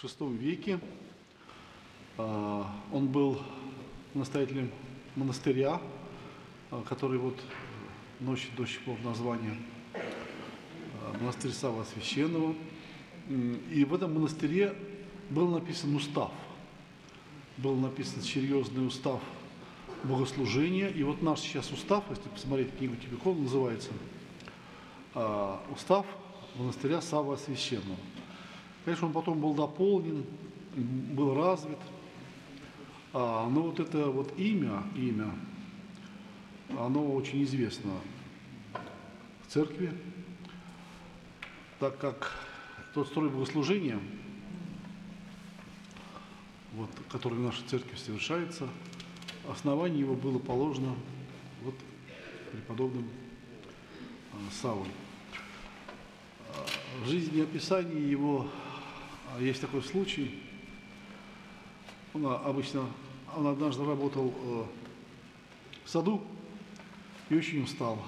в VI веке. А, Он был настоятелем монастыря, а, который вот носит до сих пор название а, монастырь Савва Священного. И в этом монастыре был написан устав. Был написан серьезный устав богослужения. И вот наш сейчас устав, если посмотреть книгу Тибикон, называется «Устав монастыря Савва Священного». Конечно, он потом был дополнен, был развит. А, но вот это вот имя, имя, оно очень известно в церкви, так как тот строй богослужения, вот, который в нашей церкви совершается, основание его было положено вот преподобным а, Савой. А, В жизни описании его есть такой случай. Он а, обычно, он однажды работал э, в саду и очень устал.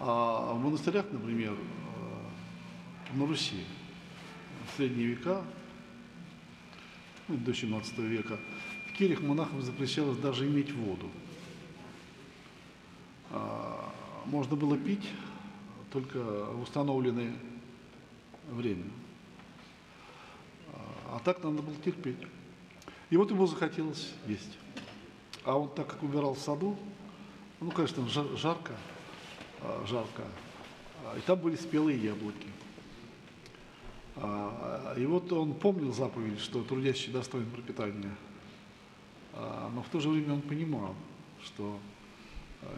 А в монастырях, например, э, на Руси, в средние века, ну, до 17 века, в келях монахам запрещалось даже иметь воду. А, Можно было пить только в установленное время. А так надо было терпеть. И вот ему захотелось есть. А он так как убирал в саду, ну, конечно, жар- жарко, а, жарко, а, и там были спелые яблоки. А, И вот он помнил заповедь, что трудящий достоин пропитания, но в то же время он понимал, что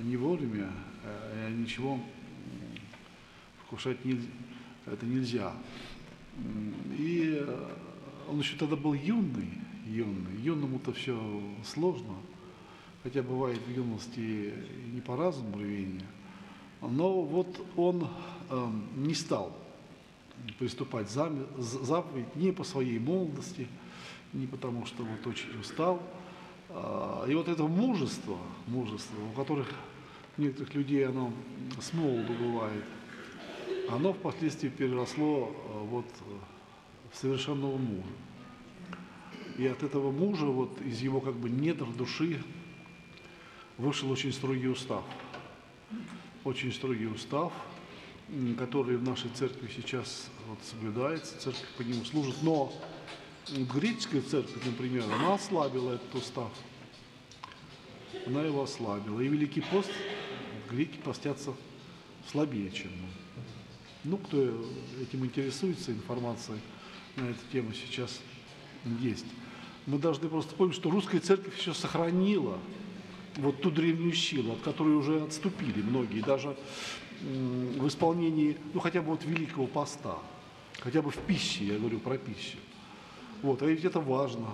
не вовремя э, ничего вкушать нель- это нельзя. И э, он еще тогда был юный, юный. Юному-то все сложно, хотя бывает в юности не по разуму рвения. Но вот он эм, не стал приступать заме- з- заповедь не по своей молодости, не потому что вот очень устал. А, И вот это мужество, мужество, у которых у некоторых людей оно с молоду бывает, оно впоследствии переросло э, вот э, в совершенного мужа. И от этого мужа, вот из его как бы недр души, вышел очень строгий устав. Очень строгий устав, который в нашей церкви сейчас вот соблюдается, церковь по нему служит. Но греческая церковь, например, она ослабила этот устав. Она его ослабила. И Великий пост, греки постятся слабее, чем мы. Ну, кто этим интересуется, информация на эту тему сейчас есть. Мы должны просто помнить, что русская церковь еще сохранила вот ту древнюю силу, от которой уже отступили многие, даже в исполнении, ну, хотя бы вот Великого Поста, хотя бы в пище, я говорю про пищу. Вот, а ведь это важно,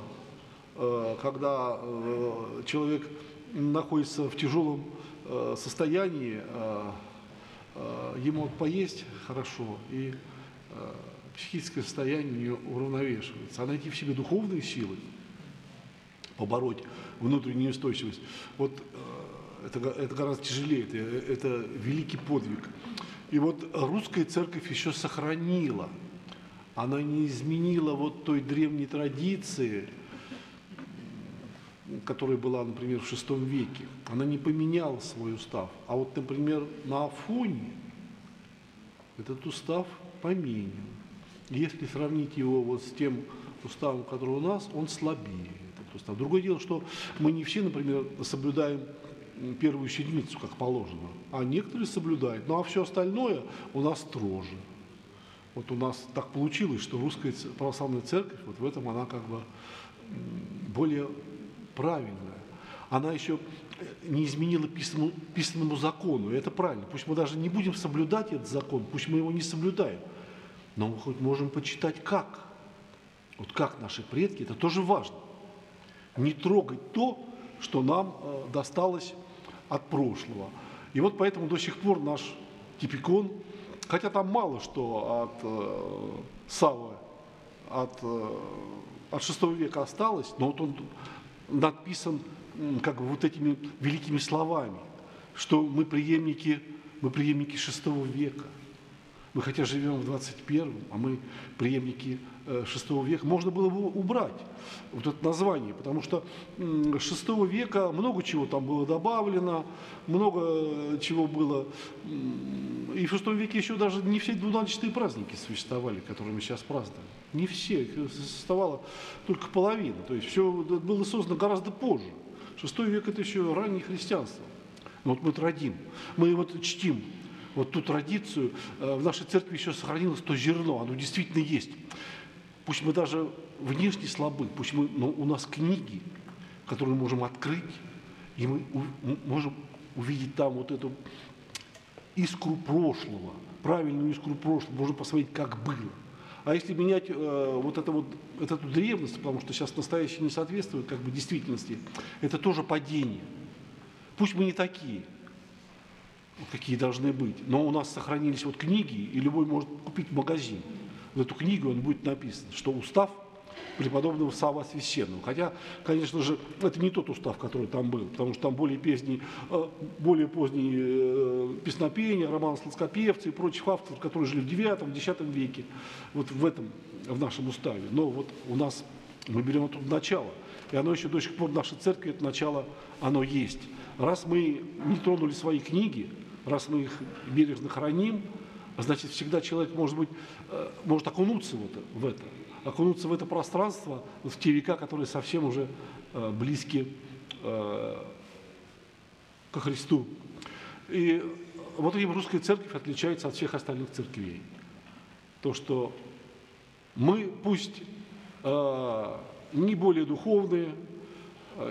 э, когда э, человек находится в тяжелом э, состоянии, э, э, ему вот поесть хорошо, и э, психическое состояние у нее уравновешивается. А найти в себе духовные силы, побороть внутреннюю устойчивость, вот э, это, это гораздо тяжелее, это, это великий подвиг. И вот русская церковь еще сохранила, она не изменила вот той древней традиции, которая была, например, в VI веке. Она не поменяла свой устав. А вот, например, на Афоне этот устав поменен. Если сравнить его вот с тем уставом, который у нас, он слабее. Этот устав. Другое дело, что мы не все, например, соблюдаем первую седмицу, как положено, а некоторые соблюдают. Ну а все остальное у нас строже. Вот у нас так получилось, что русская православная церковь, вот в этом она как бы более правильная. Она еще э, не изменила писанному, писанному закону, и это правильно. Пусть мы даже не будем соблюдать этот закон, пусть мы его не соблюдаем, но мы хоть можем почитать как. Вот как наши предки, это тоже важно. Не трогать то, что нам э, досталось от прошлого. И вот поэтому до сих пор наш типикон, хотя там мало что от э, Савы, от, э, от VI века осталось, но вот он надписан м, как бы вот этими великими словами, что мы преемники, мы преемники VI века. Мы хотя живем в 21-м, а мы преемники э, 6 века, можно было бы убрать вот это название, потому что 6 века много чего там было добавлено, много чего было. И в 6 веке еще даже не все двунадечные праздники существовали, которые мы сейчас празднуем. Не все, их существовало только половина. То есть все было создано гораздо позже. 6 век это еще раннее христианство. Вот мы традим, мы вот чтим вот ту традицию, э, в нашей церкви еще сохранилось то зерно, оно действительно есть. Пусть мы даже внешне слабы, пусть мы, но у нас книги, которые мы можем открыть, и мы можем увидеть там вот эту искру прошлого, правильную искру прошлого, можно посмотреть, как было. А если менять э, вот, это вот эту древность, потому что сейчас настоящее не соответствует как бы действительности, это тоже падение. Пусть мы не такие, какие должны быть. Но у нас сохранились вот книги, и любой может купить магазин. В эту книгу он будет написан, что устав преподобного Сава Священного. Хотя, конечно же, это не тот устав, который там был, потому что там более поздние, э, более поздние э, песнопения, роман сладкопевцы и прочих авторов, которые жили в IX-X веке, вот в этом, в нашем уставе. Но вот у нас, мы берем это начало, и оно еще до сих пор в нашей церкви, это начало, оно есть. Раз мы не тронули свои книги, раз мы их бережно храним, значит, всегда человек может быть, э, может окунуться в это, в это, окунуться в это пространство, в те века, которые совсем уже э, близки э, ко Христу. И вот этим русская церковь отличается от всех остальных церквей. То, что мы пусть не более духовные,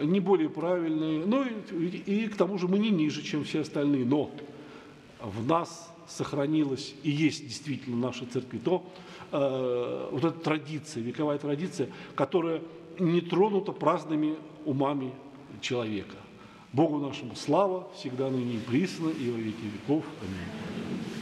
не более правильные, но и, и к тому же мы не ниже, чем все остальные, но в нас сохранилась и есть действительно в нашей церкви то, э, вот эта традиция, вековая традиция, которая не тронута праздными умами человека. Богу нашему слава, всегда ныне и присно, и во веки веков. Аминь.